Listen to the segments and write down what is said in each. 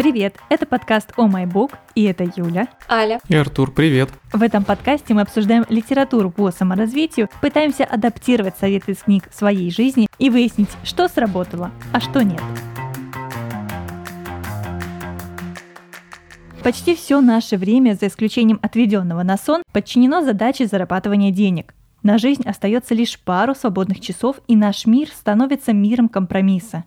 Привет, это подкаст «О май бук», и это Юля. Аля. И Артур, привет. В этом подкасте мы обсуждаем литературу по саморазвитию, пытаемся адаптировать советы из книг в своей жизни и выяснить, что сработало, а что нет. Почти все наше время, за исключением отведенного на сон, подчинено задаче зарабатывания денег. На жизнь остается лишь пару свободных часов, и наш мир становится миром компромисса.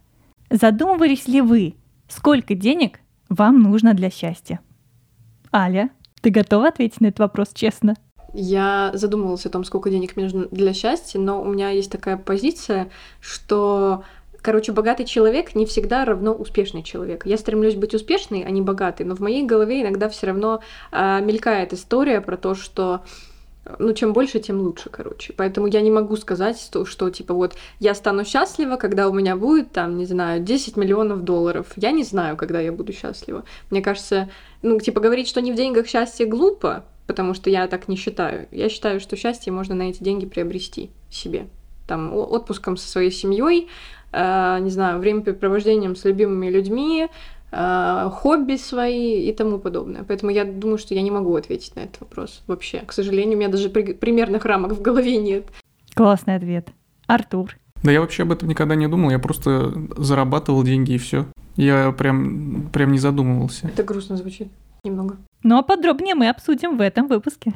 Задумывались ли вы, сколько денег вам нужно для счастья? Аля, ты готова ответить на этот вопрос честно? Я задумывалась о том, сколько денег мне нужно для счастья, но у меня есть такая позиция, что Короче, богатый человек не всегда равно успешный человек. Я стремлюсь быть успешной, а не богатой, но в моей голове иногда все равно э, мелькает история про то, что ну, чем больше, тем лучше, короче. Поэтому я не могу сказать, что, что, типа, вот, я стану счастлива, когда у меня будет, там, не знаю, 10 миллионов долларов. Я не знаю, когда я буду счастлива. Мне кажется, ну, типа, говорить, что не в деньгах счастье глупо, потому что я так не считаю. Я считаю, что счастье можно на эти деньги приобрести себе. Там, отпуском со своей семьей, э, не знаю, времяпрепровождением с любимыми людьми, хобби свои и тому подобное. Поэтому я думаю, что я не могу ответить на этот вопрос вообще. К сожалению, у меня даже при- примерных рамок в голове нет. Классный ответ. Артур. Да я вообще об этом никогда не думал, я просто зарабатывал деньги и все. Я прям, прям не задумывался. Это грустно звучит немного. Ну а подробнее мы обсудим в этом выпуске.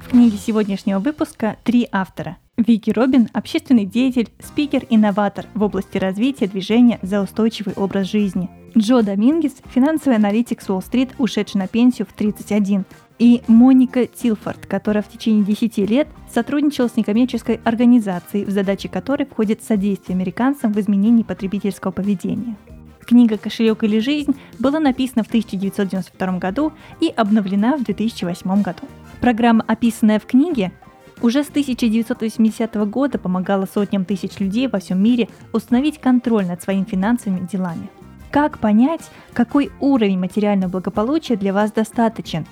В книге сегодняшнего выпуска три автора. Вики Робин – общественный деятель, спикер, инноватор в области развития движения за устойчивый образ жизни. Джо Домингес – финансовый аналитик с Уолл-стрит, ушедший на пенсию в 31. И Моника Тилфорд, которая в течение 10 лет сотрудничала с некоммерческой организацией, в задачи которой входит содействие американцам в изменении потребительского поведения. Книга «Кошелек или жизнь» была написана в 1992 году и обновлена в 2008 году. Программа, описанная в книге, уже с 1980 года помогала сотням тысяч людей во всем мире установить контроль над своими финансовыми делами. Как понять, какой уровень материального благополучия для вас достаточен?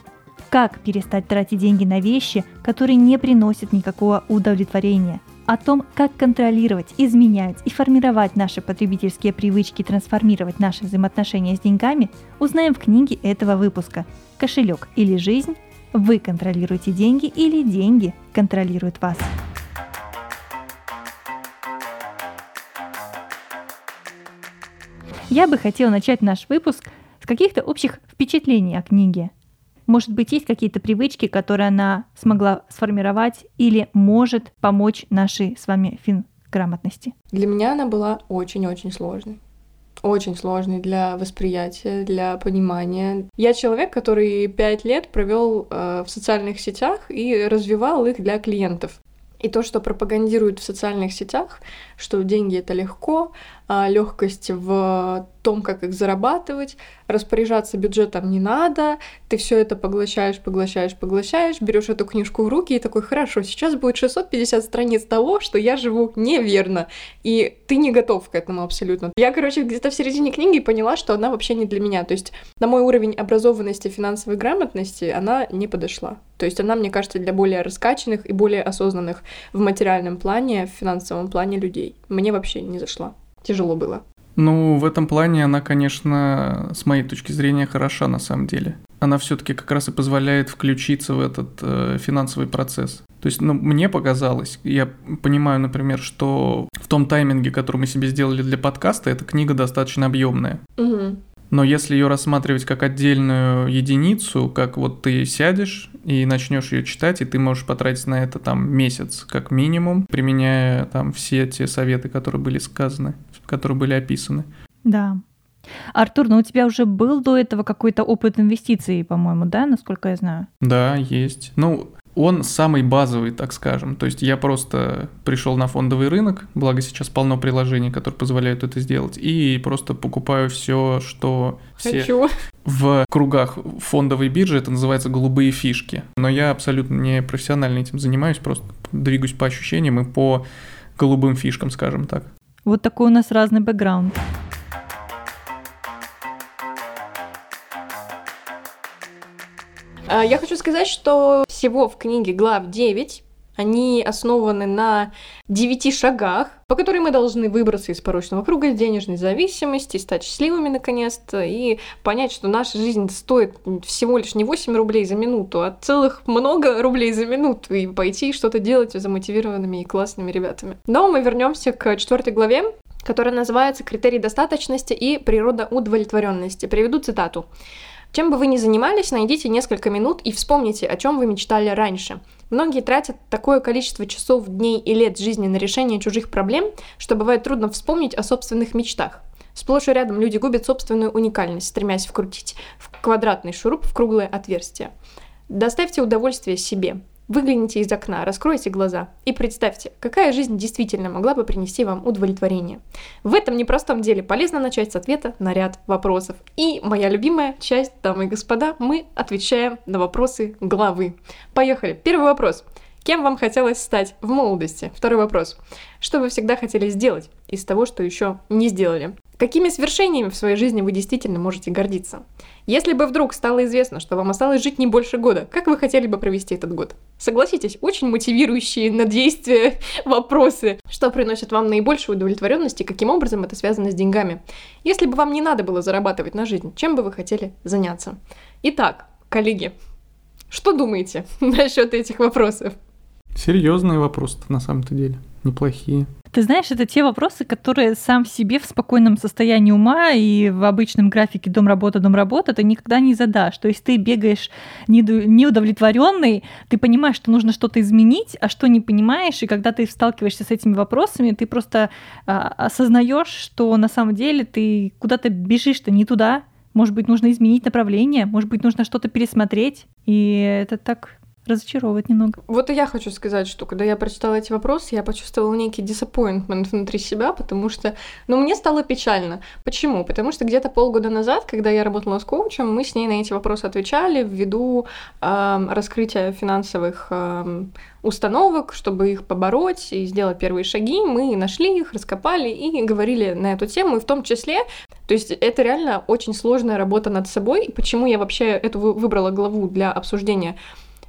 Как перестать тратить деньги на вещи, которые не приносят никакого удовлетворения? О том, как контролировать, изменять и формировать наши потребительские привычки трансформировать наши взаимоотношения с деньгами, узнаем в книге этого выпуска «Кошелек или жизнь вы контролируете деньги или деньги контролируют вас. Я бы хотела начать наш выпуск с каких-то общих впечатлений о книге. Может быть, есть какие-то привычки, которые она смогла сформировать или может помочь нашей с вами фин-грамотности? Для меня она была очень-очень сложной очень сложный для восприятия, для понимания. Я человек, который пять лет провел э, в социальных сетях и развивал их для клиентов. И то, что пропагандируют в социальных сетях, что деньги это легко, легкость в том, как их зарабатывать, распоряжаться бюджетом не надо, ты все это поглощаешь, поглощаешь, поглощаешь, берешь эту книжку в руки и такой, хорошо, сейчас будет 650 страниц того, что я живу неверно, и ты не готов к этому абсолютно. Я, короче, где-то в середине книги поняла, что она вообще не для меня, то есть на мой уровень образованности, финансовой грамотности она не подошла. То есть она, мне кажется, для более раскачанных и более осознанных в материальном плане, в финансовом плане людей. Мне вообще не зашла тяжело было? Ну, в этом плане она, конечно, с моей точки зрения, хороша на самом деле. Она все-таки как раз и позволяет включиться в этот э, финансовый процесс. То есть, ну, мне показалось, я понимаю, например, что в том тайминге, который мы себе сделали для подкаста, эта книга достаточно объемная. Угу. Но если ее рассматривать как отдельную единицу, как вот ты сядешь и начнешь ее читать, и ты можешь потратить на это там месяц как минимум, применяя там все те советы, которые были сказаны, которые были описаны. Да. Артур, ну у тебя уже был до этого какой-то опыт инвестиций, по-моему, да, насколько я знаю? Да, есть. Ну, он самый базовый, так скажем. То есть я просто пришел на фондовый рынок, благо сейчас полно приложений, которые позволяют это сделать, и просто покупаю все, что все Хочу. в кругах фондовой биржи, это называется голубые фишки. Но я абсолютно не профессионально этим занимаюсь, просто двигаюсь по ощущениям и по голубым фишкам, скажем так. Вот такой у нас разный бэкграунд. А, я хочу сказать, что всего в книге глав 9, Они основаны на девяти шагах, по которым мы должны выбраться из порочного круга денежной зависимости, стать счастливыми наконец-то и понять, что наша жизнь стоит всего лишь не 8 рублей за минуту, а целых много рублей за минуту, и пойти что-то делать за мотивированными и классными ребятами. Но мы вернемся к четвертой главе, которая называется «Критерий достаточности и природа удовлетворенности». Приведу цитату. Чем бы вы ни занимались, найдите несколько минут и вспомните, о чем вы мечтали раньше. Многие тратят такое количество часов, дней и лет жизни на решение чужих проблем, что бывает трудно вспомнить о собственных мечтах. Сплошь и рядом люди губят собственную уникальность, стремясь вкрутить в квадратный шуруп в круглое отверстие. Доставьте удовольствие себе. Выгляните из окна, раскройте глаза и представьте, какая жизнь действительно могла бы принести вам удовлетворение. В этом непростом деле полезно начать с ответа на ряд вопросов. И моя любимая часть, дамы и господа, мы отвечаем на вопросы главы. Поехали. Первый вопрос. Кем вам хотелось стать в молодости? Второй вопрос. Что вы всегда хотели сделать из того, что еще не сделали? Какими свершениями в своей жизни вы действительно можете гордиться? Если бы вдруг стало известно, что вам осталось жить не больше года, как вы хотели бы провести этот год? Согласитесь, очень мотивирующие на действие вопросы. Что приносит вам наибольшую удовлетворенность и каким образом это связано с деньгами? Если бы вам не надо было зарабатывать на жизнь, чем бы вы хотели заняться? Итак, коллеги, что думаете насчет этих вопросов? Серьезные вопросы на самом-то деле, неплохие. Ты знаешь, это те вопросы, которые сам себе в спокойном состоянии ума и в обычном графике дом-работа, дом-работа ты никогда не задашь. То есть ты бегаешь неудовлетворенный, ты понимаешь, что нужно что-то изменить, а что не понимаешь, и когда ты сталкиваешься с этими вопросами, ты просто а, осознаешь, что на самом деле ты куда-то бежишь-то не туда, может быть, нужно изменить направление, может быть, нужно что-то пересмотреть. И это так разочаровывает немного. Вот и я хочу сказать, что когда я прочитала эти вопросы, я почувствовала некий disappointment внутри себя, потому что, ну, мне стало печально. Почему? Потому что где-то полгода назад, когда я работала с коучем, мы с ней на эти вопросы отвечали ввиду э, раскрытия финансовых э, установок, чтобы их побороть и сделать первые шаги. Мы нашли их, раскопали и говорили на эту тему, и в том числе, то есть это реально очень сложная работа над собой. Почему я вообще эту выбрала главу для обсуждения?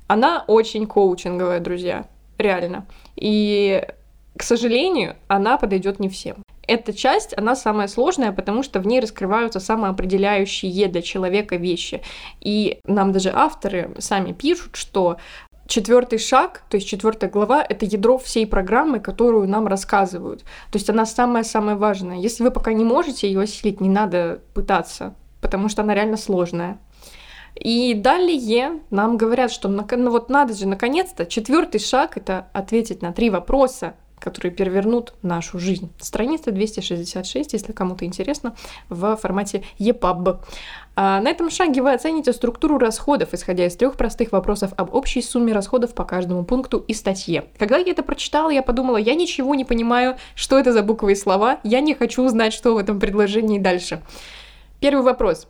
Она очень коучинговая, друзья, реально. И, к сожалению, она подойдет не всем. Эта часть, она самая сложная, потому что в ней раскрываются самоопределяющие для человека вещи. И нам даже авторы сами пишут, что четвертый шаг, то есть четвертая глава, это ядро всей программы, которую нам рассказывают. То есть она самая-самая важная. Если вы пока не можете ее осилить, не надо пытаться, потому что она реально сложная. И далее нам говорят, что ну вот надо же, наконец-то, четвертый шаг это ответить на три вопроса, которые перевернут нашу жизнь. Страница 266, если кому-то интересно, в формате EPUB. А на этом шаге вы оцените структуру расходов, исходя из трех простых вопросов об общей сумме расходов по каждому пункту и статье. Когда я это прочитала, я подумала, я ничего не понимаю, что это за буквы и слова, я не хочу узнать, что в этом предложении дальше. Первый вопрос.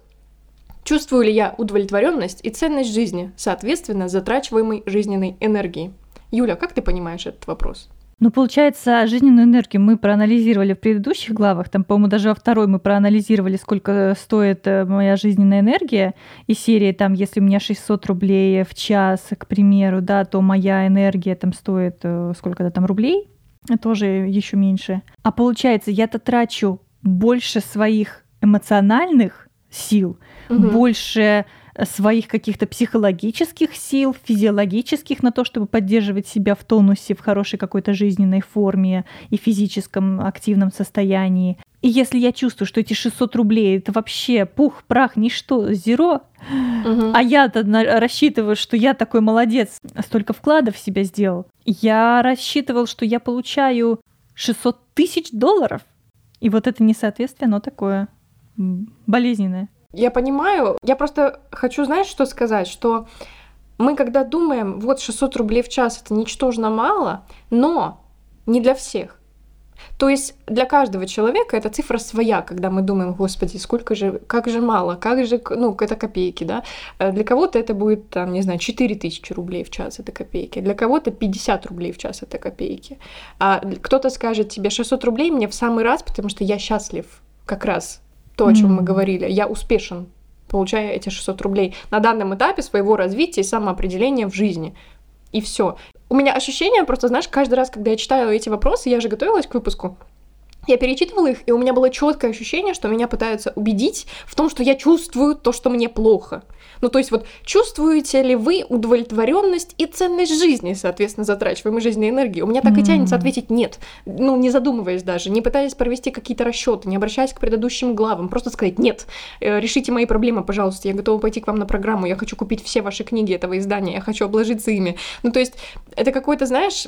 Чувствую ли я удовлетворенность и ценность жизни, соответственно, затрачиваемой жизненной энергии? Юля, как ты понимаешь этот вопрос? Ну, получается, жизненную энергию мы проанализировали в предыдущих главах. Там, по-моему, даже во второй мы проанализировали, сколько стоит э, моя жизненная энергия. И серии там, если у меня 600 рублей в час, к примеру, да, то моя энергия там стоит э, сколько-то там рублей, тоже еще меньше. А получается, я-то трачу больше своих эмоциональных сил, угу. больше своих каких-то психологических сил, физиологических на то, чтобы поддерживать себя в тонусе, в хорошей какой-то жизненной форме и физическом активном состоянии. И если я чувствую, что эти 600 рублей это вообще пух, прах, ничто, зеро, угу. а я-то рассчитываю, что я такой молодец, столько вкладов в себя сделал, я рассчитывал, что я получаю 600 тысяч долларов. И вот это несоответствие, оно такое болезненное. Я понимаю, я просто хочу, знаешь, что сказать, что мы когда думаем, вот 600 рублей в час это ничтожно мало, но не для всех. То есть для каждого человека эта цифра своя, когда мы думаем, господи, сколько же, как же мало, как же, ну, это копейки, да. Э, для кого-то это будет, там, не знаю, 4 тысячи рублей в час, это копейки. Для кого-то 50 рублей в час, это копейки. А кто-то скажет тебе 600 рублей мне в самый раз, потому что я счастлив как раз то, о чем mm-hmm. мы говорили. Я успешен, получая эти 600 рублей на данном этапе своего развития и самоопределения в жизни. и все. У меня ощущение просто, знаешь, каждый раз, когда я читаю эти вопросы, я же готовилась к выпуску, я перечитывала их, и у меня было четкое ощущение, что меня пытаются убедить в том, что я чувствую то, что мне плохо. Ну, то есть вот чувствуете ли вы удовлетворенность и ценность жизни, соответственно, затрачиваемой жизненной энергии? У меня так и тянется ответить нет, ну, не задумываясь даже, не пытаясь провести какие-то расчеты, не обращаясь к предыдущим главам, просто сказать нет, э, решите мои проблемы, пожалуйста, я готова пойти к вам на программу, я хочу купить все ваши книги этого издания, я хочу обложиться ими. Ну, то есть это какой-то, знаешь,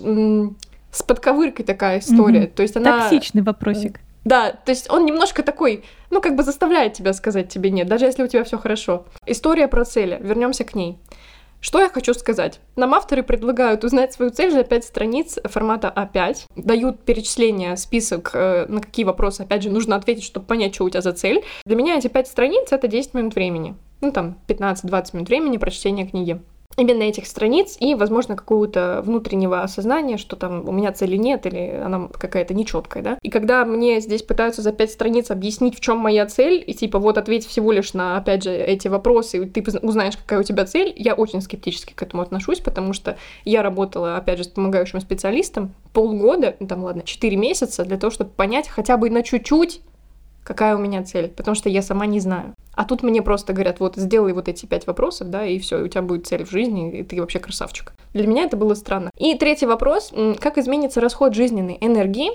с подковыркой такая история. Mm-hmm. То есть она... Токсичный вопросик. Да, то есть он немножко такой, ну, как бы заставляет тебя сказать тебе нет, даже если у тебя все хорошо. История про цели. Вернемся к ней. Что я хочу сказать? Нам авторы предлагают узнать свою цель за 5 страниц формата А5, дают перечисление, список, э, на какие вопросы, опять же, нужно ответить, чтобы понять, что у тебя за цель. Для меня эти 5 страниц — это 10 минут времени. Ну, там, 15-20 минут времени прочтения книги именно этих страниц и, возможно, какого-то внутреннего осознания, что там у меня цели нет или она какая-то нечеткая, да. И когда мне здесь пытаются за пять страниц объяснить, в чем моя цель, и типа вот ответь всего лишь на, опять же, эти вопросы, и ты узнаешь, какая у тебя цель, я очень скептически к этому отношусь, потому что я работала, опять же, с помогающим специалистом полгода, ну, там, ладно, четыре месяца для того, чтобы понять хотя бы на чуть-чуть, какая у меня цель, потому что я сама не знаю. А тут мне просто говорят, вот, сделай вот эти пять вопросов, да, и все, у тебя будет цель в жизни, и ты вообще красавчик. Для меня это было странно. И третий вопрос, как изменится расход жизненной энергии,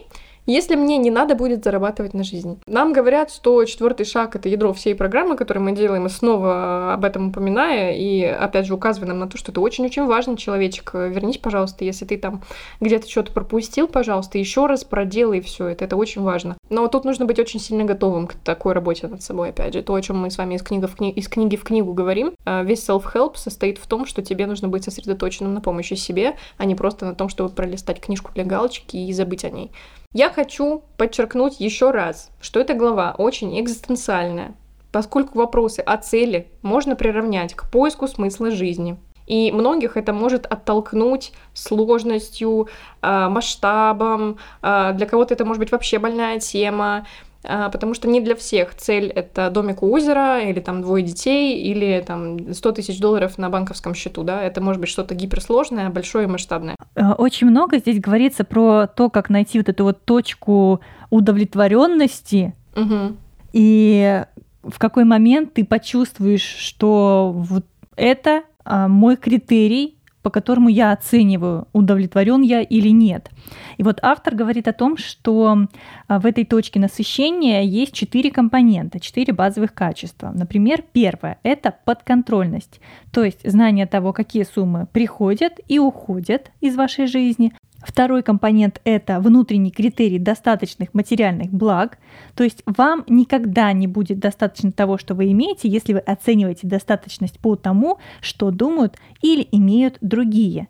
если мне не надо будет зарабатывать на жизнь. Нам говорят, что четвертый шаг — это ядро всей программы, которую мы делаем, и снова об этом упоминая, и опять же указывая нам на то, что это очень-очень важно, человечек. Вернись, пожалуйста, если ты там где-то что-то пропустил, пожалуйста, еще раз проделай все это, это очень важно. Но тут нужно быть очень сильно готовым к такой работе над собой, опять же. То, о чем мы с вами из, книги в кни... из книги в книгу говорим, а, весь self-help состоит в том, что тебе нужно быть сосредоточенным на помощи себе, а не просто на том, чтобы пролистать книжку для галочки и забыть о ней. Я хочу подчеркнуть еще раз, что эта глава очень экзистенциальная, поскольку вопросы о цели можно приравнять к поиску смысла жизни. И многих это может оттолкнуть сложностью, а, масштабом, а, для кого-то это может быть вообще больная тема, потому что не для всех цель — это домик у озера, или там двое детей, или там 100 тысяч долларов на банковском счету, да, это может быть что-то гиперсложное, большое и масштабное. Э, очень много здесь говорится про то, как найти вот эту вот точку удовлетворенности, угу. и в какой момент ты почувствуешь, что вот это а, мой критерий, по которому я оцениваю, удовлетворен я или нет. И вот автор говорит о том, что а, в этой точке насыщения есть четыре компонента, четыре базовых качества. Например, первое – это подконтрольность, то есть знание того, какие суммы приходят и уходят из вашей жизни, Второй компонент – это внутренний критерий достаточных материальных благ. То есть вам никогда не будет достаточно того, что вы имеете, если вы оцениваете достаточность по тому, что думают или имеют другие.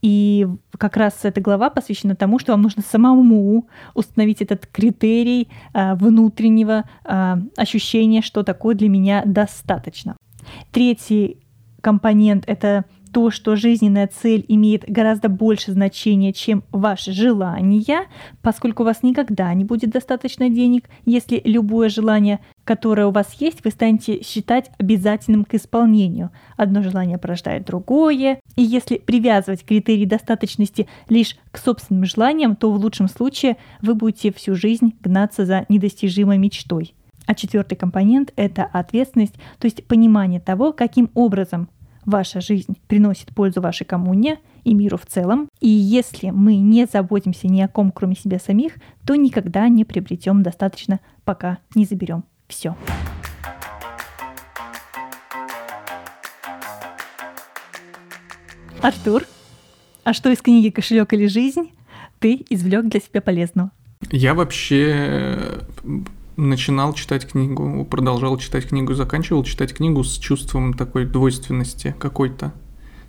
И как раз эта глава посвящена тому, что вам нужно самому установить этот критерий а, внутреннего а, ощущения, что такое для меня достаточно. Третий компонент — это то, что жизненная цель имеет гораздо больше значения, чем ваши желания, поскольку у вас никогда не будет достаточно денег, если любое желание, которое у вас есть, вы станете считать обязательным к исполнению. Одно желание порождает другое, и если привязывать критерии достаточности лишь к собственным желаниям, то в лучшем случае вы будете всю жизнь гнаться за недостижимой мечтой. А четвертый компонент — это ответственность, то есть понимание того, каким образом ваша жизнь приносит пользу вашей коммуне и миру в целом. И если мы не заботимся ни о ком, кроме себя самих, то никогда не приобретем достаточно, пока не заберем все. Артур, а что из книги «Кошелек или жизнь» ты извлек для себя полезного? Я вообще начинал читать книгу, продолжал читать книгу, заканчивал читать книгу с чувством такой двойственности какой-то.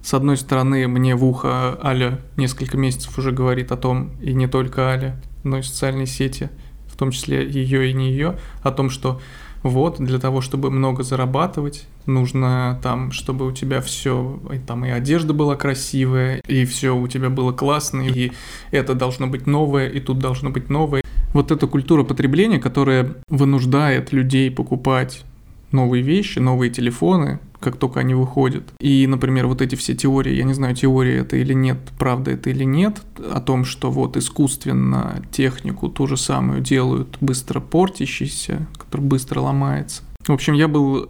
С одной стороны, мне в ухо Аля несколько месяцев уже говорит о том, и не только Аля, но и социальные сети, в том числе ее и не ее, о том, что вот, для того, чтобы много зарабатывать, нужно там, чтобы у тебя все, и там и одежда была красивая, и все у тебя было классно, и это должно быть новое, и тут должно быть новое вот эта культура потребления, которая вынуждает людей покупать новые вещи, новые телефоны, как только они выходят. И, например, вот эти все теории, я не знаю, теория это или нет, правда это или нет, о том, что вот искусственно технику ту же самую делают быстро портящийся, который быстро ломается. В общем, я был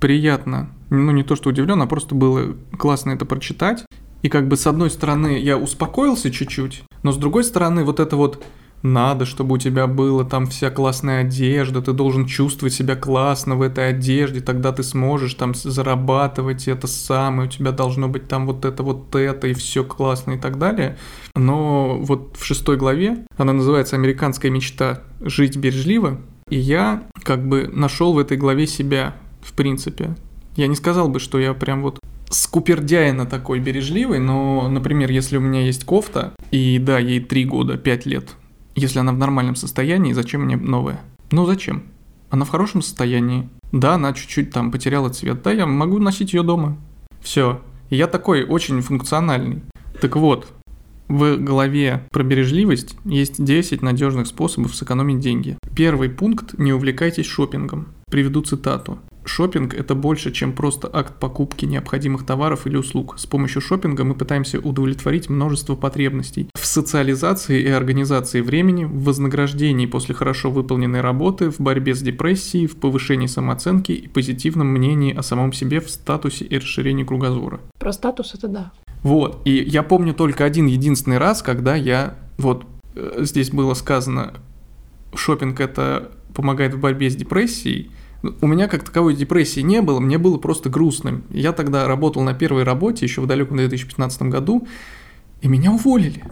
приятно, ну не то что удивлен, а просто было классно это прочитать. И как бы с одной стороны я успокоился чуть-чуть, но с другой стороны вот это вот надо, чтобы у тебя была там вся классная одежда, ты должен чувствовать себя классно в этой одежде, тогда ты сможешь там зарабатывать это самое, у тебя должно быть там вот это, вот это, и все классно и так далее. Но вот в шестой главе, она называется «Американская мечта. Жить бережливо», и я как бы нашел в этой главе себя, в принципе. Я не сказал бы, что я прям вот скупердяйно такой бережливый, но, например, если у меня есть кофта, и да, ей 3 года, 5 лет, если она в нормальном состоянии, зачем мне новая? Ну зачем? Она в хорошем состоянии. Да, она чуть-чуть там потеряла цвет. Да, я могу носить ее дома. Все. Я такой очень функциональный. Так вот, в главе про бережливость есть 10 надежных способов сэкономить деньги. Первый пункт – не увлекайтесь шопингом. Приведу цитату. Шопинг – это больше, чем просто акт покупки необходимых товаров или услуг. С помощью шопинга мы пытаемся удовлетворить множество потребностей в социализации и организации времени, в вознаграждении после хорошо выполненной работы, в борьбе с депрессией, в повышении самооценки и позитивном мнении о самом себе в статусе и расширении кругозора. Про статус это да. Вот, и я помню только один единственный раз, когда я, вот э, здесь было сказано, шопинг это помогает в борьбе с депрессией, у меня как таковой депрессии не было, мне было просто грустно. Я тогда работал на первой работе еще в далеком 2015 году, и меня уволили.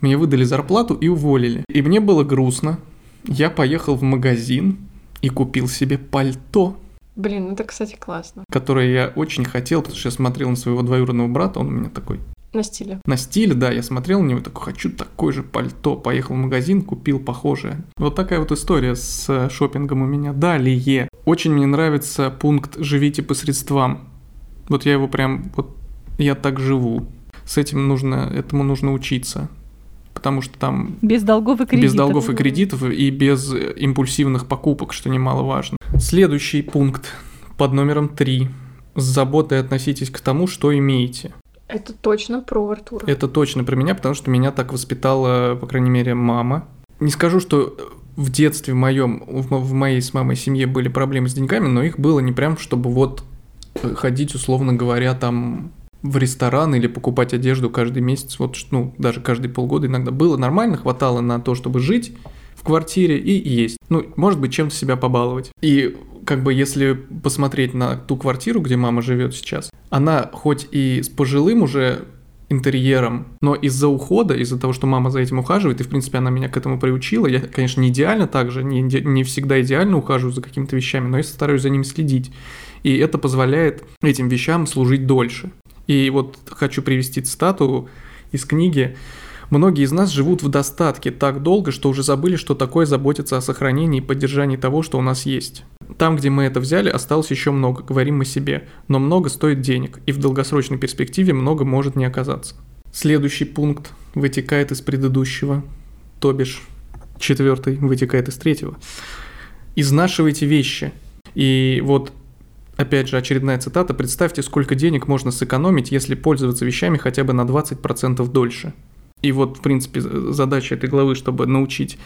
Мне выдали зарплату и уволили. И мне было грустно. Я поехал в магазин и купил себе пальто. Блин, это, кстати, классно. Которое я очень хотел, потому что я смотрел на своего двоюродного брата, он у меня такой на стиле. На стиле, да, я смотрел на него, такой, хочу такой же пальто, поехал в магазин, купил похожее. Вот такая вот история с э, шопингом у меня. Далее, очень мне нравится пункт «Живите по средствам». Вот я его прям, вот я так живу. С этим нужно, этому нужно учиться. Потому что там... Без долгов и кредитов. Без долгов и кредитов и без импульсивных покупок, что немаловажно. Следующий пункт под номером 3. С заботой относитесь к тому, что имеете. Это точно про Артура. Это точно про меня, потому что меня так воспитала, по крайней мере, мама. Не скажу, что в детстве моем, в моей с мамой семье были проблемы с деньгами, но их было не прям, чтобы вот э, ходить, условно говоря, там в ресторан или покупать одежду каждый месяц, вот, ну, даже каждые полгода иногда было нормально, хватало на то, чтобы жить в квартире и есть. Ну, может быть, чем-то себя побаловать. И как бы если посмотреть на ту квартиру, где мама живет сейчас, она хоть и с пожилым уже интерьером, но из-за ухода, из-за того, что мама за этим ухаживает, и, в принципе, она меня к этому приучила, я, конечно, не идеально также, не, не всегда идеально ухаживаю за какими-то вещами, но я стараюсь за ними следить. И это позволяет этим вещам служить дольше. И вот хочу привести цитату из книги Многие из нас живут в достатке так долго, что уже забыли, что такое заботиться о сохранении и поддержании того, что у нас есть. Там, где мы это взяли, осталось еще много, говорим мы себе, но много стоит денег, и в долгосрочной перспективе много может не оказаться. Следующий пункт вытекает из предыдущего, то бишь четвертый вытекает из третьего. Изнашивайте вещи. И вот Опять же, очередная цитата. Представьте, сколько денег можно сэкономить, если пользоваться вещами хотя бы на 20% дольше. И вот, в принципе, задача этой главы, чтобы научить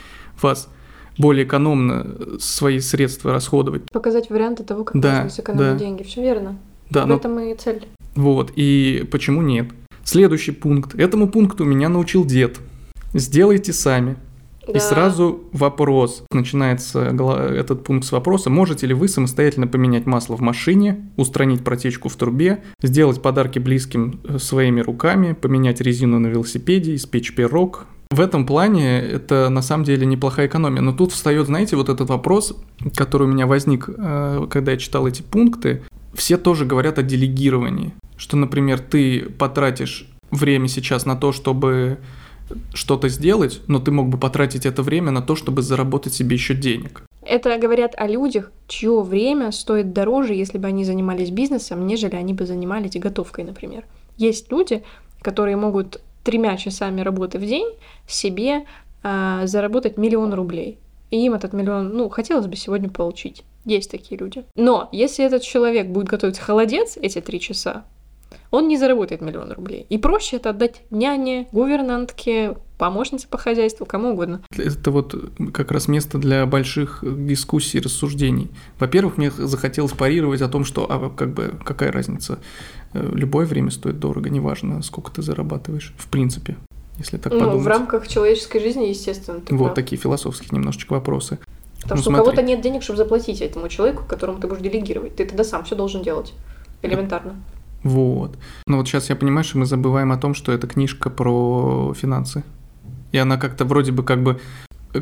вас более экономно свои средства расходовать. Показать варианты того, как да, можно сэкономить да. деньги. Все верно. Да, В но... этом и цель. Вот, и почему нет? Следующий пункт. Этому пункту меня научил дед. Сделайте сами. Да. И сразу вопрос. Начинается этот пункт с вопроса. Можете ли вы самостоятельно поменять масло в машине, устранить протечку в трубе, сделать подарки близким э, своими руками, поменять резину на велосипеде, испечь пирог, в этом плане это на самом деле неплохая экономия. Но тут встает, знаете, вот этот вопрос, который у меня возник, э, когда я читал эти пункты. Все тоже говорят о делегировании. Что, например, ты потратишь время сейчас на то, чтобы что-то сделать, но ты мог бы потратить это время на то, чтобы заработать себе еще денег. Это говорят о людях, чье время стоит дороже, если бы они занимались бизнесом, нежели они бы занимались готовкой, например. Есть люди, которые могут тремя часами работы в день себе э, заработать миллион рублей. И им этот миллион, ну, хотелось бы сегодня получить. Есть такие люди. Но если этот человек будет готовить холодец эти три часа, он не заработает миллион рублей. И проще это отдать няне, гувернантке, помощнице по хозяйству, кому угодно. Это вот как раз место для больших дискуссий, рассуждений. Во-первых, мне захотелось парировать о том, что а как бы какая разница, э, любое время стоит дорого, неважно, сколько ты зарабатываешь, в принципе, если так ну, подумать. в рамках человеческой жизни, естественно. вот прав. такие философские немножечко вопросы. Потому ну, что смотри. у кого-то нет денег, чтобы заплатить этому человеку, которому ты будешь делегировать. Ты тогда сам все должен делать. Элементарно. Вот. Но вот сейчас я понимаю, что мы забываем о том, что это книжка про финансы. И она как-то вроде бы как бы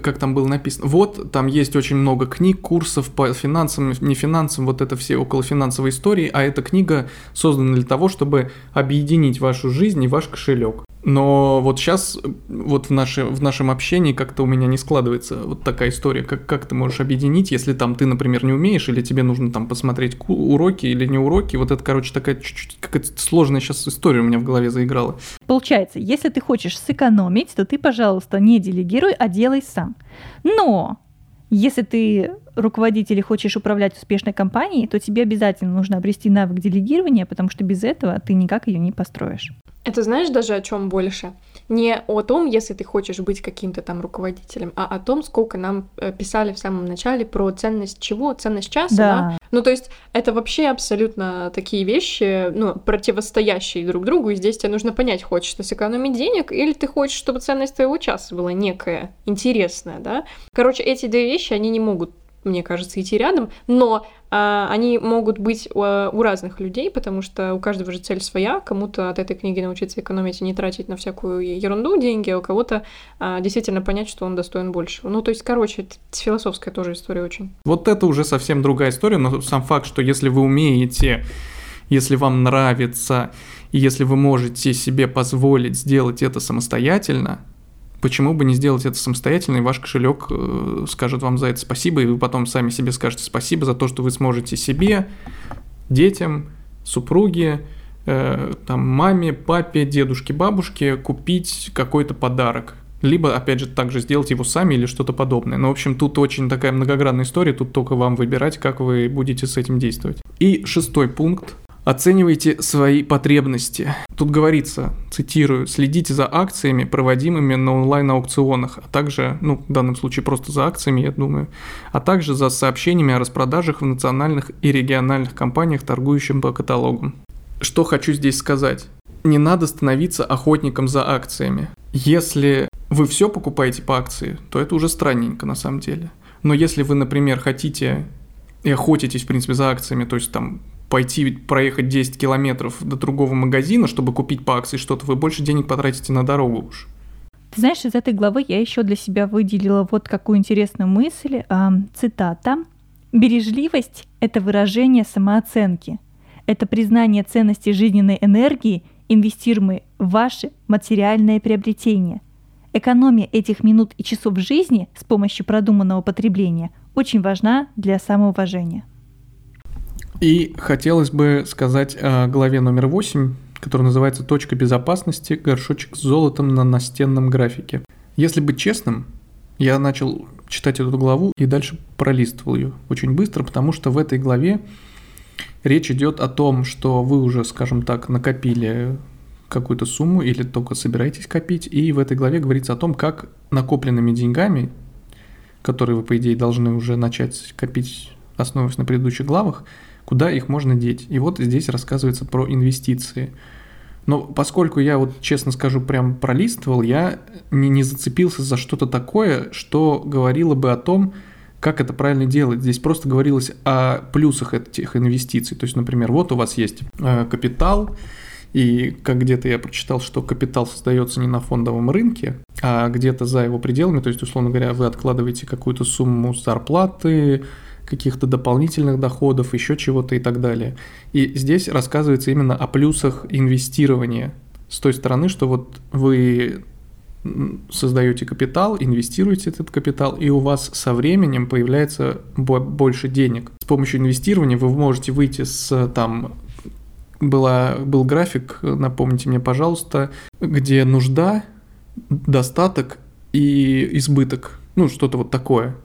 как там было написано. Вот, там есть очень много книг, курсов по финансам, не финансам, вот это все около финансовой истории, а эта книга создана для того, чтобы объединить вашу жизнь и ваш кошелек. Но вот сейчас, вот в, наше, в нашем общении как-то у меня не складывается вот такая история. Как, как ты можешь объединить, если там ты, например, не умеешь, или тебе нужно там посмотреть уроки или не уроки. Вот это, короче, такая чуть-чуть какая-то сложная сейчас история у меня в голове заиграла. Получается, если ты хочешь сэкономить, то ты, пожалуйста, не делегируй, а делай сам. Но если ты руководитель и хочешь управлять успешной компанией, то тебе обязательно нужно обрести навык делегирования, потому что без этого ты никак ее не построишь. Это знаешь даже о чем больше? Не о том, если ты хочешь быть каким-то там руководителем, а о том, сколько нам э, писали в самом начале про ценность чего? Ценность часа, да? да? Ну, то есть это вообще абсолютно такие вещи, ну, противостоящие друг другу, и здесь тебе нужно понять, хочешь ты сэкономить денег, или ты хочешь, чтобы ценность твоего часа была некая, интересная, да? Короче, эти две вещи, они не могут мне кажется, идти рядом, но а, они могут быть у, у разных людей, потому что у каждого же цель своя. Кому-то от этой книги научиться экономить и не тратить на всякую ерунду деньги, а у кого-то а, действительно понять, что он достоин больше. Ну, то есть, короче, это философская тоже история очень. Вот это уже совсем другая история, но сам факт, что если вы умеете, если вам нравится, и если вы можете себе позволить сделать это самостоятельно, почему бы не сделать это самостоятельно, и ваш кошелек э, скажет вам за это спасибо, и вы потом сами себе скажете спасибо за то, что вы сможете себе, детям, супруге, э, там, маме, папе, дедушке, бабушке купить какой-то подарок. Либо, опять же, также сделать его сами или что-то подобное. Но, в общем, тут очень такая многогранная история, тут только вам выбирать, как вы будете с этим действовать. И шестой пункт Оценивайте свои потребности. Тут говорится, цитирую, следите за акциями, проводимыми на онлайн-аукционах, а также, ну, в данном случае просто за акциями, я думаю, а также за сообщениями о распродажах в национальных и региональных компаниях, торгующих по каталогам. Что хочу здесь сказать? Не надо становиться охотником за акциями. Если вы все покупаете по акции, то это уже странненько на самом деле. Но если вы, например, хотите и охотитесь, в принципе, за акциями, то есть там пойти проехать 10 километров до другого магазина, чтобы купить по акции что-то, вы больше денег потратите на дорогу уж. Ты знаешь, из этой главы я еще для себя выделила вот какую интересную мысль. Э, цитата. «Бережливость – это выражение самооценки. Это признание ценности жизненной энергии, инвестируемой в ваши материальные приобретения. Экономия этих минут и часов жизни с помощью продуманного потребления очень важна для самоуважения». И хотелось бы сказать о главе номер 8, которая называется «Точка безопасности. Горшочек с золотом на настенном графике». Если быть честным, я начал читать эту главу и дальше пролистывал ее очень быстро, потому что в этой главе речь идет о том, что вы уже, скажем так, накопили какую-то сумму или только собираетесь копить, и в этой главе говорится о том, как накопленными деньгами, которые вы, по идее, должны уже начать копить, основываясь на предыдущих главах, куда их можно деть. И вот здесь рассказывается про инвестиции. Но поскольку я вот, честно скажу, прям пролистывал, я не, не зацепился за что-то такое, что говорило бы о том, как это правильно делать. Здесь просто говорилось о плюсах этих инвестиций. То есть, например, вот у вас есть э, капитал, и как где-то я прочитал, что капитал создается не на фондовом рынке, а где-то за его пределами. То есть, условно говоря, вы откладываете какую-то сумму зарплаты, каких-то дополнительных доходов, еще чего-то и так далее. И здесь рассказывается именно о плюсах инвестирования с той стороны, что вот вы создаете капитал, инвестируете этот капитал, и у вас со временем появляется больше денег. С помощью инвестирования вы можете выйти с там была, был график, напомните мне, пожалуйста, где нужда, достаток и избыток. Ну, что-то вот такое.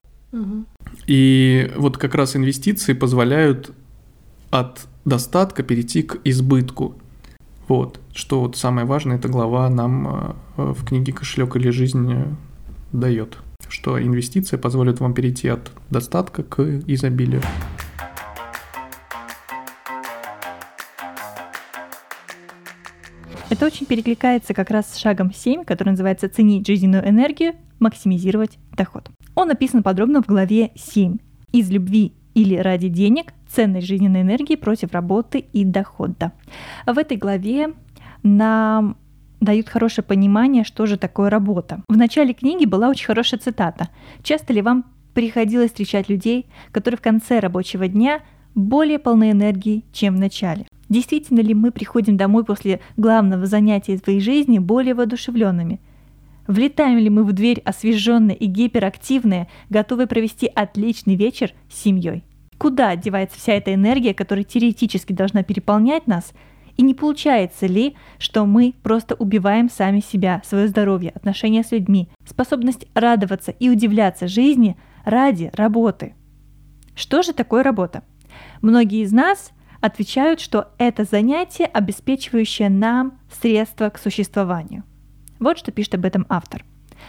И вот как раз инвестиции позволяют от достатка перейти к избытку. Вот, что вот самое важное, эта глава нам э, в книге «Кошелек или жизнь» дает, что инвестиция позволит вам перейти от достатка к изобилию. Это очень перекликается как раз с шагом 7, который называется «Ценить жизненную энергию, максимизировать доход». Он написан подробно в главе 7. Из любви или ради денег ценность жизненной энергии против работы и дохода. В этой главе нам дают хорошее понимание, что же такое работа. В начале книги была очень хорошая цитата. «Часто ли вам приходилось встречать людей, которые в конце рабочего дня более полны энергии, чем в начале?» Действительно ли мы приходим домой после главного занятия своей жизни более воодушевленными? Влетаем ли мы в дверь освеженные и гиперактивные, готовые провести отличный вечер с семьей? Куда девается вся эта энергия, которая теоретически должна переполнять нас? И не получается ли, что мы просто убиваем сами себя, свое здоровье, отношения с людьми, способность радоваться и удивляться жизни ради работы? Что же такое работа? Многие из нас отвечают, что это занятие, обеспечивающее нам средства к существованию. Вот что пишет об этом автор.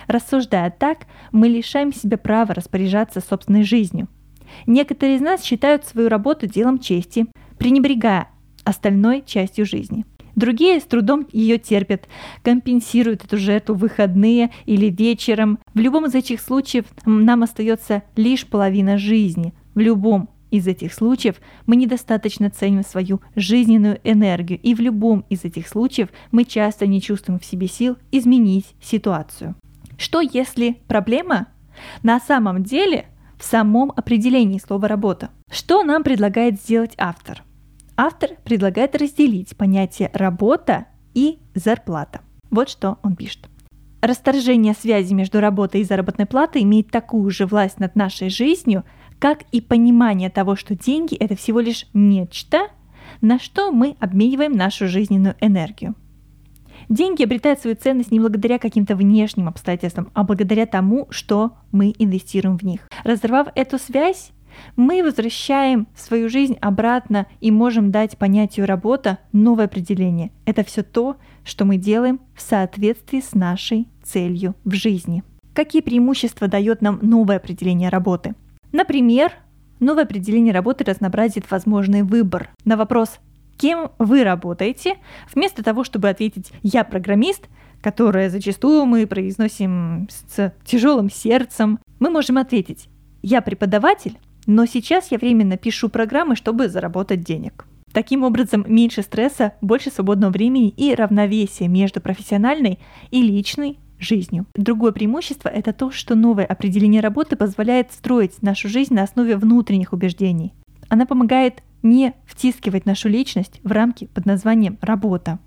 Рассуждая так, мы лишаем себя права распоряжаться собственной жизнью. Некоторые из нас считают свою работу делом чести, пренебрегая остальной частью жизни. Другие с трудом ее терпят, компенсируют эту жертву в выходные или вечером. В любом из этих случаев нам остается лишь половина жизни. В любом из этих случаев мы недостаточно ценим свою жизненную энергию, и в любом из этих случаев мы часто не чувствуем в себе сил изменить ситуацию. Что если проблема на самом деле в самом определении слова «работа»? Что нам предлагает сделать автор? Автор предлагает разделить понятие «работа» и «зарплата». Вот что он пишет. Расторжение связи между работой и заработной платой имеет такую же власть над нашей жизнью – как и понимание того, что деньги это всего лишь нечто, на что мы обмениваем нашу жизненную энергию. Деньги обретают свою ценность не благодаря каким-то внешним обстоятельствам, а благодаря тому, что мы инвестируем в них. Разорвав эту связь, мы возвращаем свою жизнь обратно и можем дать понятию работа новое определение. Это все то, что мы делаем в соответствии с нашей целью в жизни. Какие преимущества дает нам новое определение работы? Например, новое определение работы разнообразит возможный выбор. На вопрос «Кем вы работаете?» вместо того, чтобы ответить «Я программист», которое зачастую мы произносим с тяжелым сердцем, мы можем ответить «Я преподаватель, но сейчас я временно пишу программы, чтобы заработать денег». Таким образом, меньше стресса, больше свободного времени и равновесия между профессиональной и личной жизнью. Другое преимущество – это то, что новое определение работы позволяет строить нашу жизнь на основе внутренних убеждений. Она помогает не втискивать нашу личность в рамки под названием «работа».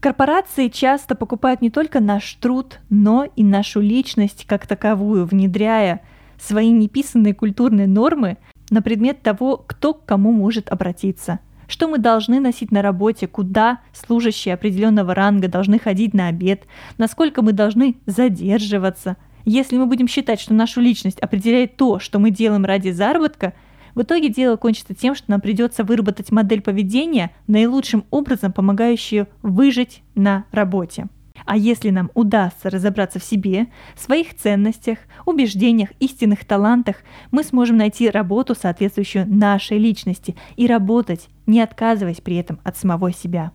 Корпорации часто покупают не только наш труд, но и нашу личность как таковую, внедряя свои неписанные культурные нормы на предмет того, кто к кому может обратиться – что мы должны носить на работе, куда служащие определенного ранга должны ходить на обед, насколько мы должны задерживаться. Если мы будем считать, что нашу личность определяет то, что мы делаем ради заработка, в итоге дело кончится тем, что нам придется выработать модель поведения, наилучшим образом помогающую выжить на работе. А если нам удастся разобраться в себе, своих ценностях, убеждениях, истинных талантах, мы сможем найти работу, соответствующую нашей личности, и работать, не отказываясь при этом от самого себя.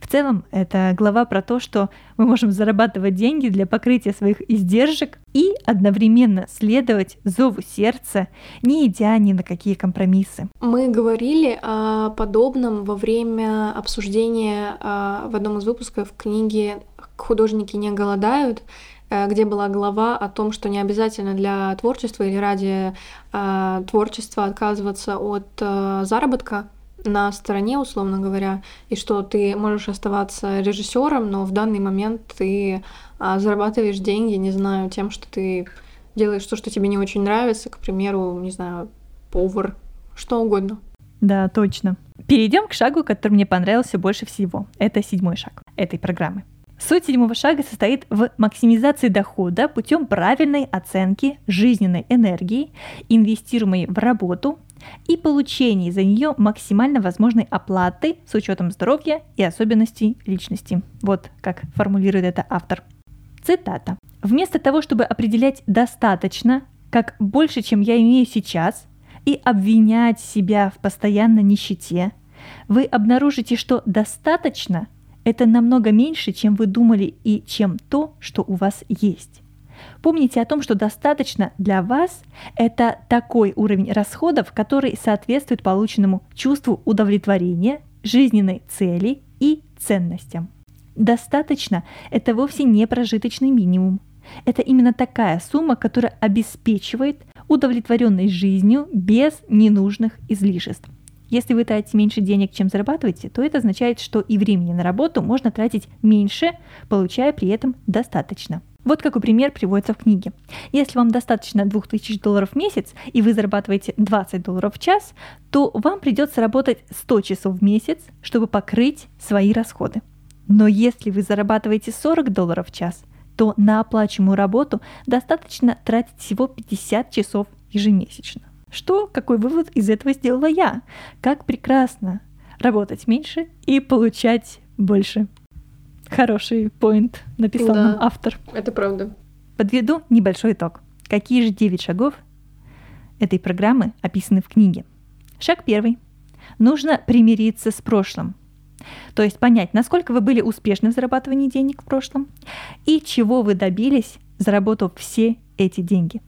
В целом, это глава про то, что мы можем зарабатывать деньги для покрытия своих издержек и одновременно следовать зову сердца, не идя ни на какие компромиссы. Мы говорили о подобном во время обсуждения а, в одном из выпусков книги «Художники не голодают», э, где была глава о том, что не обязательно для творчества или ради э, творчества отказываться от э, заработка на стороне, условно говоря, и что ты можешь оставаться режиссером, но в данный момент ты э, зарабатываешь деньги, не знаю, тем, что ты делаешь то, что тебе не очень нравится, к примеру, не знаю, повар, что угодно. Да, точно. Перейдем к шагу, который мне понравился больше всего. Это седьмой шаг этой программы. Суть седьмого шага состоит в максимизации дохода путем правильной оценки жизненной энергии, инвестируемой в работу и получении за нее максимально возможной оплаты с учетом здоровья и особенностей личности. Вот как формулирует это автор. Цитата. Вместо того, чтобы определять достаточно, как больше, чем я имею сейчас, и обвинять себя в постоянной нищете, вы обнаружите, что достаточно – это намного меньше, чем вы думали и чем то, что у вас есть. Помните о том, что достаточно для вас – это такой уровень расходов, который соответствует полученному чувству удовлетворения, жизненной цели и ценностям. Достаточно – это вовсе не прожиточный минимум. Это именно такая сумма, которая обеспечивает удовлетворенность жизнью без ненужных излишеств. Если вы тратите меньше денег, чем зарабатываете, то это означает, что и времени на работу можно тратить меньше, получая при этом достаточно. Вот какой пример приводится в книге. Если вам достаточно 2000 долларов в месяц, и вы зарабатываете 20 долларов в час, то вам придется работать 100 часов в месяц, чтобы покрыть свои расходы. Но если вы зарабатываете 40 долларов в час, то на оплачиваемую работу достаточно тратить всего 50 часов ежемесячно. Что, какой вывод из этого сделала я? Как прекрасно работать меньше и получать больше. Хороший поинт написал да, нам автор. Это правда. Подведу небольшой итог. Какие же 9 шагов этой программы описаны в книге? Шаг первый. Нужно примириться с прошлым. То есть понять, насколько вы были успешны в зарабатывании денег в прошлом и чего вы добились, заработав все эти деньги.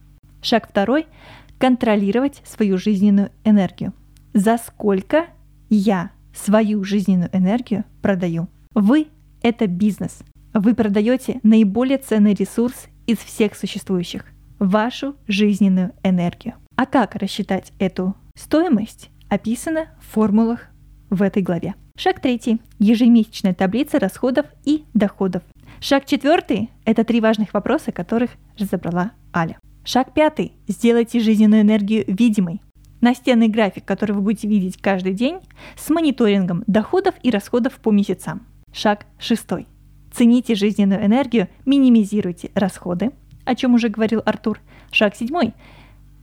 Шаг второй – контролировать свою жизненную энергию. За сколько я свою жизненную энергию продаю? Вы – это бизнес. Вы продаете наиболее ценный ресурс из всех существующих – вашу жизненную энергию. А как рассчитать эту стоимость, описано в формулах в этой главе. Шаг третий – ежемесячная таблица расходов и доходов. Шаг четвертый – это три важных вопроса, которых разобрала Аля. Шаг пятый – сделайте жизненную энергию видимой. Настенный график, который вы будете видеть каждый день, с мониторингом доходов и расходов по месяцам. Шаг шестой. Цените жизненную энергию, минимизируйте расходы, о чем уже говорил Артур. Шаг седьмой.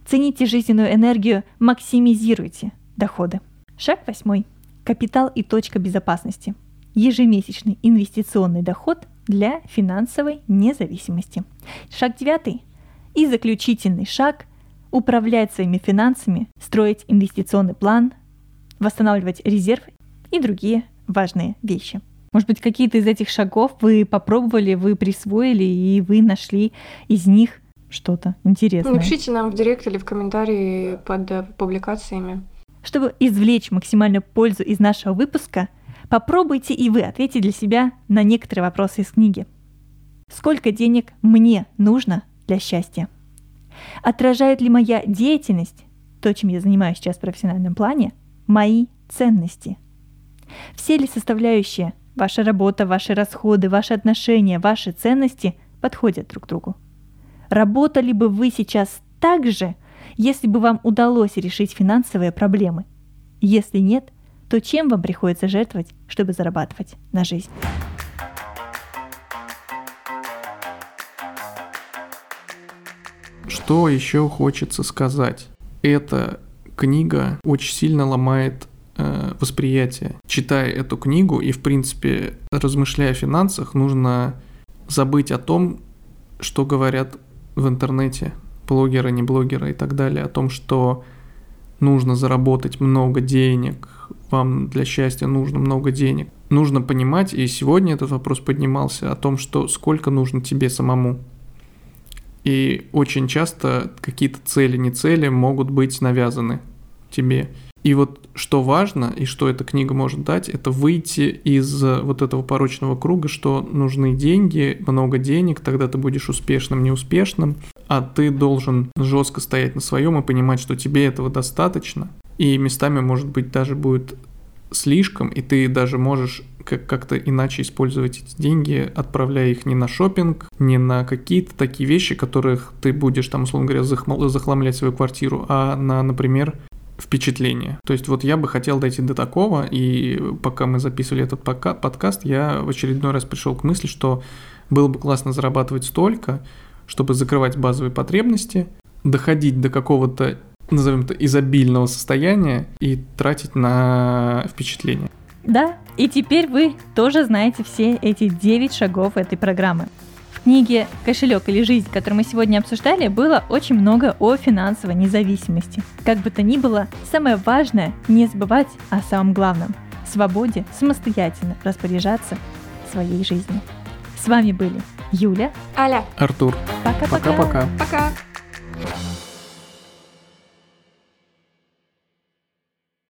Цените жизненную энергию, максимизируйте доходы. Шаг восьмой. Капитал и точка безопасности. Ежемесячный инвестиционный доход для финансовой независимости. Шаг девятый. И заключительный шаг – управлять своими финансами, строить инвестиционный план, восстанавливать резерв и другие важные вещи. Может быть, какие-то из этих шагов вы попробовали, вы присвоили, и вы нашли из них что-то интересное. Напишите нам в директ или в комментарии под публикациями. Чтобы извлечь максимальную пользу из нашего выпуска, попробуйте и вы ответить для себя на некоторые вопросы из книги. Сколько денег мне нужно для счастья? Отражает ли моя деятельность, то, чем я занимаюсь сейчас в профессиональном плане, мои ценности? Все ли составляющие ваша работа, ваши расходы, ваши отношения, ваши ценности подходят друг другу? Работали бы вы сейчас так же, если бы вам удалось решить финансовые проблемы. Если нет, то чем вам приходится жертвовать, чтобы зарабатывать на жизнь? Что еще хочется сказать? Эта книга очень сильно ломает э, восприятие. Читая эту книгу и, в принципе, размышляя о финансах, нужно забыть о том, что говорят в интернете блогеры, не блогеры и так далее, о том, что нужно заработать много денег, вам для счастья нужно много денег. Нужно понимать, и сегодня этот вопрос поднимался, о том, что сколько нужно тебе самому. И очень часто какие-то цели, не цели могут быть навязаны тебе. И вот что важно, и что эта книга может дать, это выйти из вот этого порочного круга, что нужны деньги, много денег, тогда ты будешь успешным, неуспешным, а ты должен жестко стоять на своем и понимать, что тебе этого достаточно, и местами, может быть, даже будет слишком, и ты даже можешь как-то иначе использовать эти деньги, отправляя их не на шопинг, не на какие-то такие вещи, которых ты будешь там, условно говоря, захламлять свою квартиру, а на, например, впечатление. То есть вот я бы хотел дойти до такого, и пока мы записывали этот подкаст, я в очередной раз пришел к мысли, что было бы классно зарабатывать столько, чтобы закрывать базовые потребности, доходить до какого-то, назовем это, изобильного состояния и тратить на впечатление. Да, и теперь вы тоже знаете все эти 9 шагов этой программы книге «Кошелек или жизнь», которую мы сегодня обсуждали, было очень много о финансовой независимости. Как бы то ни было, самое важное – не забывать о самом главном – свободе самостоятельно распоряжаться своей жизнью. С вами были Юля, Аля, Артур. Пока-пока. Пока-пока. Пока.